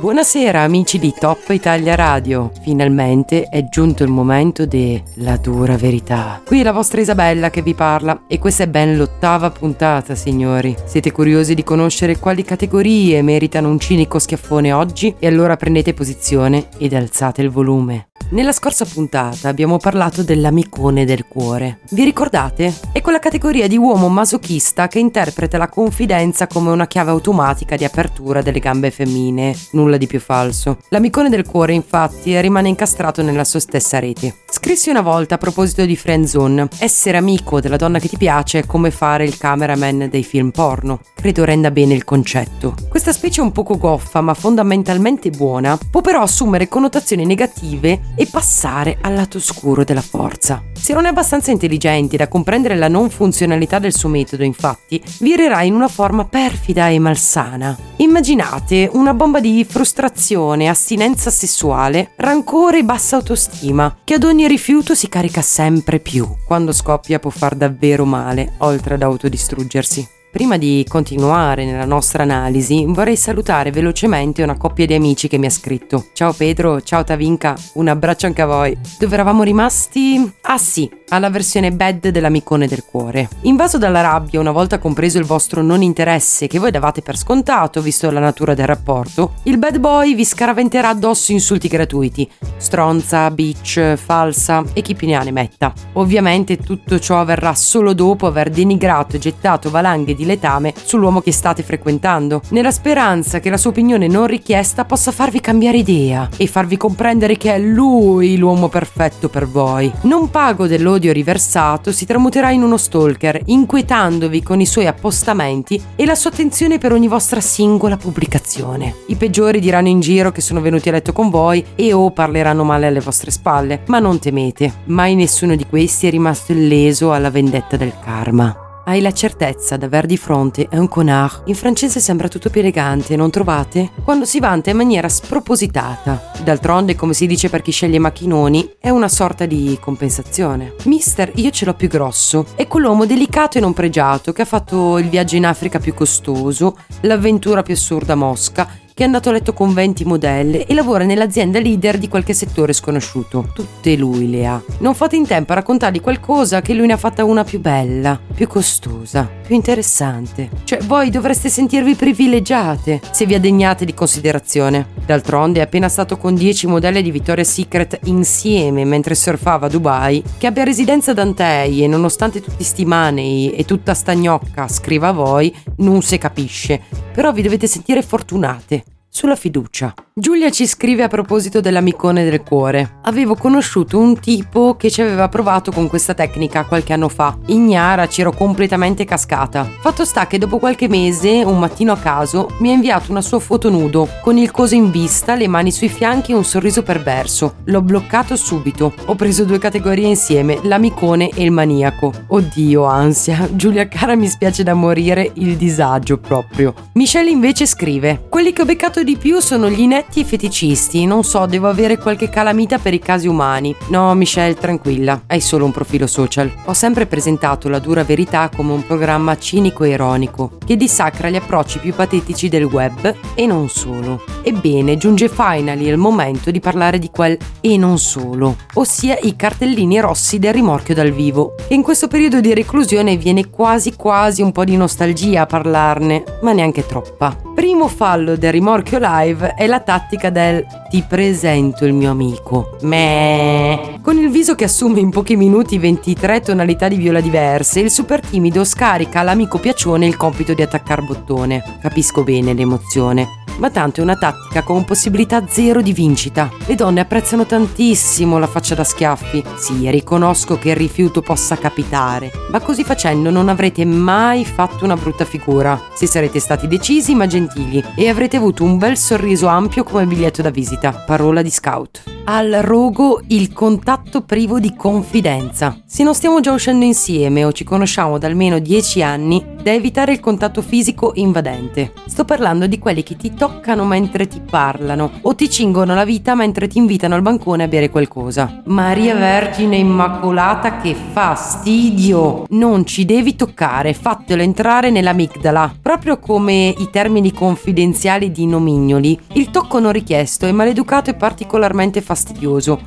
Buonasera amici di Top Italia Radio, finalmente è giunto il momento della dura verità. Qui è la vostra Isabella che vi parla e questa è ben l'ottava puntata signori. Siete curiosi di conoscere quali categorie meritano un cinico schiaffone oggi? E allora prendete posizione ed alzate il volume. Nella scorsa puntata abbiamo parlato dell'amicone del cuore. Vi ricordate? È quella categoria di uomo masochista che interpreta la confidenza come una chiave automatica di apertura delle gambe femmine. Nulla di più falso. L'amicone del cuore, infatti, rimane incastrato nella sua stessa rete. Scrissi una volta a proposito di friendzone: essere amico della donna che ti piace è come fare il cameraman dei film porno. Credo renda bene il concetto. Questa specie un poco goffa, ma fondamentalmente buona, può però assumere connotazioni negative e passare al lato oscuro della forza. Se non è abbastanza intelligente da comprendere la non funzionalità del suo metodo, infatti, virerà in una forma perfida e malsana. Immaginate una bomba di frustrazione, astinenza sessuale, rancore e bassa autostima, che ad ogni rifiuto si carica sempre più. Quando scoppia può far davvero male, oltre ad autodistruggersi. Prima di continuare nella nostra analisi, vorrei salutare velocemente una coppia di amici che mi ha scritto. Ciao Pedro, ciao Tavinca, un abbraccio anche a voi. Dove eravamo rimasti? Ah sì, alla versione bad dell'amicone del cuore. Invaso dalla rabbia, una volta compreso il vostro non interesse che voi davate per scontato, visto la natura del rapporto, il bad boy vi scaraventerà addosso insulti gratuiti. Stronza, bitch, falsa e chi più ne ha ne metta. Ovviamente tutto ciò avverrà solo dopo aver denigrato e gettato valanghe di letame sull'uomo che state frequentando, nella speranza che la sua opinione non richiesta possa farvi cambiare idea e farvi comprendere che è lui l'uomo perfetto per voi. Non pago dell'odio riversato si tramuterà in uno stalker, inquietandovi con i suoi appostamenti e la sua attenzione per ogni vostra singola pubblicazione. I peggiori diranno in giro che sono venuti a letto con voi e o parleranno male alle vostre spalle, ma non temete, mai nessuno di questi è rimasto illeso alla vendetta del karma. Hai la certezza d'aver di fronte un connard. In francese sembra tutto più elegante, non trovate? Quando si vanta in maniera spropositata. D'altronde, come si dice per chi sceglie macchinoni, è una sorta di compensazione. Mister, io ce l'ho più grosso. È quell'uomo delicato e non pregiato che ha fatto il viaggio in Africa più costoso, l'avventura più assurda a Mosca che è andato a letto con 20 modelle e lavora nell'azienda leader di qualche settore sconosciuto. Tutte lui le ha. Non fate in tempo a raccontargli qualcosa che lui ne ha fatta una più bella, più costosa, più interessante. Cioè, voi dovreste sentirvi privilegiate se vi addegnate di considerazione. D'altronde è appena stato con 10 modelle di Victoria's Secret insieme mentre surfava a Dubai, che abbia residenza Dantei e nonostante tutti sti manei e tutta sta gnocca scriva a voi, non si capisce. Però vi dovete sentire fortunate sulla fiducia. Giulia ci scrive a proposito dell'amicone del cuore. Avevo conosciuto un tipo che ci aveva provato con questa tecnica qualche anno fa. Ignara c'ero completamente cascata. Fatto sta che dopo qualche mese, un mattino a caso, mi ha inviato una sua foto nudo, con il coso in vista, le mani sui fianchi e un sorriso perverso. L'ho bloccato subito. Ho preso due categorie insieme, l'amicone e il maniaco. Oddio, ansia. Giulia cara mi spiace da morire, il disagio proprio. Michelle invece scrive: Quelli che ho beccato di più sono gli inetti e feticisti. Non so, devo avere qualche calamita per i casi umani. No, Michelle, tranquilla, hai solo un profilo social. Ho sempre presentato la dura verità come un programma cinico e ironico, che dissacra gli approcci più patetici del web e non solo. Ebbene, giunge finally il momento di parlare di quel e non solo, ossia i cartellini rossi del rimorchio dal vivo. E in questo periodo di reclusione viene quasi quasi un po' di nostalgia a parlarne, ma neanche troppa. Primo fallo del rimorchio live è la tattica del ti presento il mio amico. Meh. Con il viso che assume in pochi minuti 23 tonalità di viola diverse, il super timido scarica all'amico piacione il compito di attaccare bottone. Capisco bene l'emozione ma tanto è una tattica con possibilità zero di vincita. Le donne apprezzano tantissimo la faccia da schiaffi. Sì, riconosco che il rifiuto possa capitare, ma così facendo non avrete mai fatto una brutta figura. Se sarete stati decisi ma gentili e avrete avuto un bel sorriso ampio come biglietto da visita. Parola di scout. Al rogo il contatto privo di confidenza. Se non stiamo già uscendo insieme o ci conosciamo da almeno 10 anni, da evitare il contatto fisico invadente. Sto parlando di quelli che ti toccano mentre ti parlano o ti cingono la vita mentre ti invitano al bancone a bere qualcosa. Maria Vergine Immacolata, che fastidio! Non ci devi toccare, fatelo entrare nell'amigdala. Proprio come i termini confidenziali di nomignoli, il tocco non richiesto è maleducato e particolarmente fastidioso,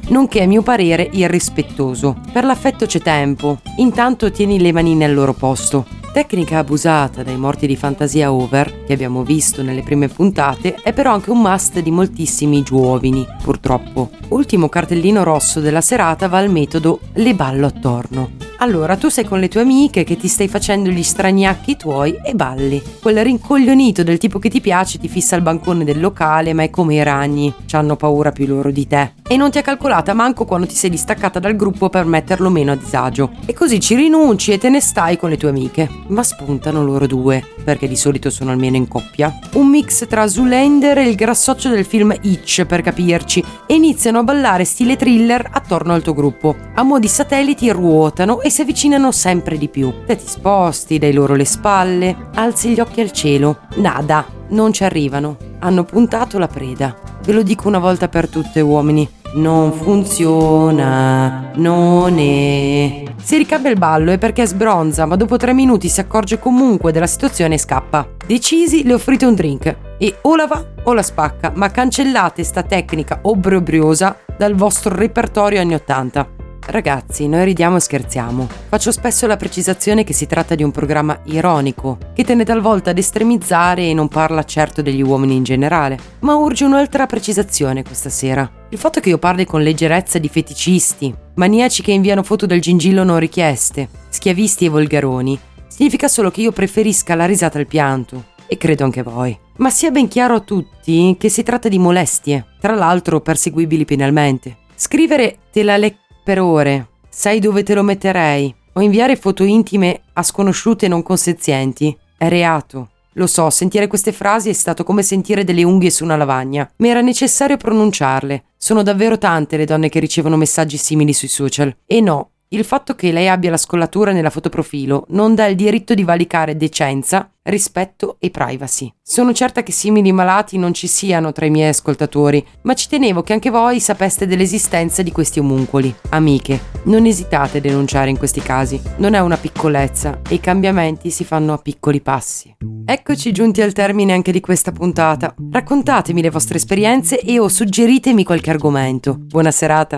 nonché a mio parere irrispettoso. Per l'affetto c'è tempo, intanto tieni le manine al loro posto. Tecnica abusata dai morti di fantasia over, che abbiamo visto nelle prime puntate, è però anche un must di moltissimi giovani, purtroppo. Ultimo cartellino rosso della serata va al metodo le ballo attorno. Allora, tu sei con le tue amiche che ti stai facendo gli straniacchi tuoi e balli. Quel rincoglionito del tipo che ti piace ti fissa al bancone del locale, ma è come i ragni, ci hanno paura più loro di te. E non ti ha calcolata manco quando ti sei distaccata dal gruppo per metterlo meno a disagio. E così ci rinunci e te ne stai con le tue amiche. Ma spuntano loro due, perché di solito sono almeno in coppia. Un mix tra Zoolander e il grassoccio del film Itch, per capirci, e iniziano a ballare stile thriller attorno al tuo gruppo. A mo' di satelliti ruotano e si avvicinano sempre di più. Te ti sposti, dai loro le spalle, alzi gli occhi al cielo. Nada, non ci arrivano. Hanno puntato la preda. Ve lo dico una volta per tutte, uomini. Non funziona, non è. Si ricambia il ballo e perché sbronza, ma dopo tre minuti si accorge comunque della situazione e scappa. Decisi, le offrite un drink e o la va o la spacca, ma cancellate sta tecnica obbrobriosa dal vostro repertorio anni 80. Ragazzi, noi ridiamo e scherziamo. Faccio spesso la precisazione che si tratta di un programma ironico, che tende talvolta ad estremizzare e non parla certo degli uomini in generale, ma urge un'altra precisazione questa sera. Il fatto che io parli con leggerezza di feticisti, maniaci che inviano foto del gingillo non richieste, schiavisti e volgaroni, significa solo che io preferisca la risata al pianto, e credo anche voi. Ma sia ben chiaro a tutti che si tratta di molestie, tra l'altro perseguibili penalmente. Scrivere te la lecco per ore. Sai dove te lo metterei? O inviare foto intime a sconosciute non consenzienti? È reato. Lo so, sentire queste frasi è stato come sentire delle unghie su una lavagna, ma era necessario pronunciarle. Sono davvero tante le donne che ricevono messaggi simili sui social. E no, il fatto che lei abbia la scollatura nella fotoprofilo non dà il diritto di valicare decenza rispetto e privacy. Sono certa che simili malati non ci siano tra i miei ascoltatori, ma ci tenevo che anche voi sapeste dell'esistenza di questi omuncoli. Amiche, non esitate a denunciare in questi casi, non è una piccolezza e i cambiamenti si fanno a piccoli passi. Eccoci giunti al termine anche di questa puntata. Raccontatemi le vostre esperienze e o suggeritemi qualche argomento. Buona serata!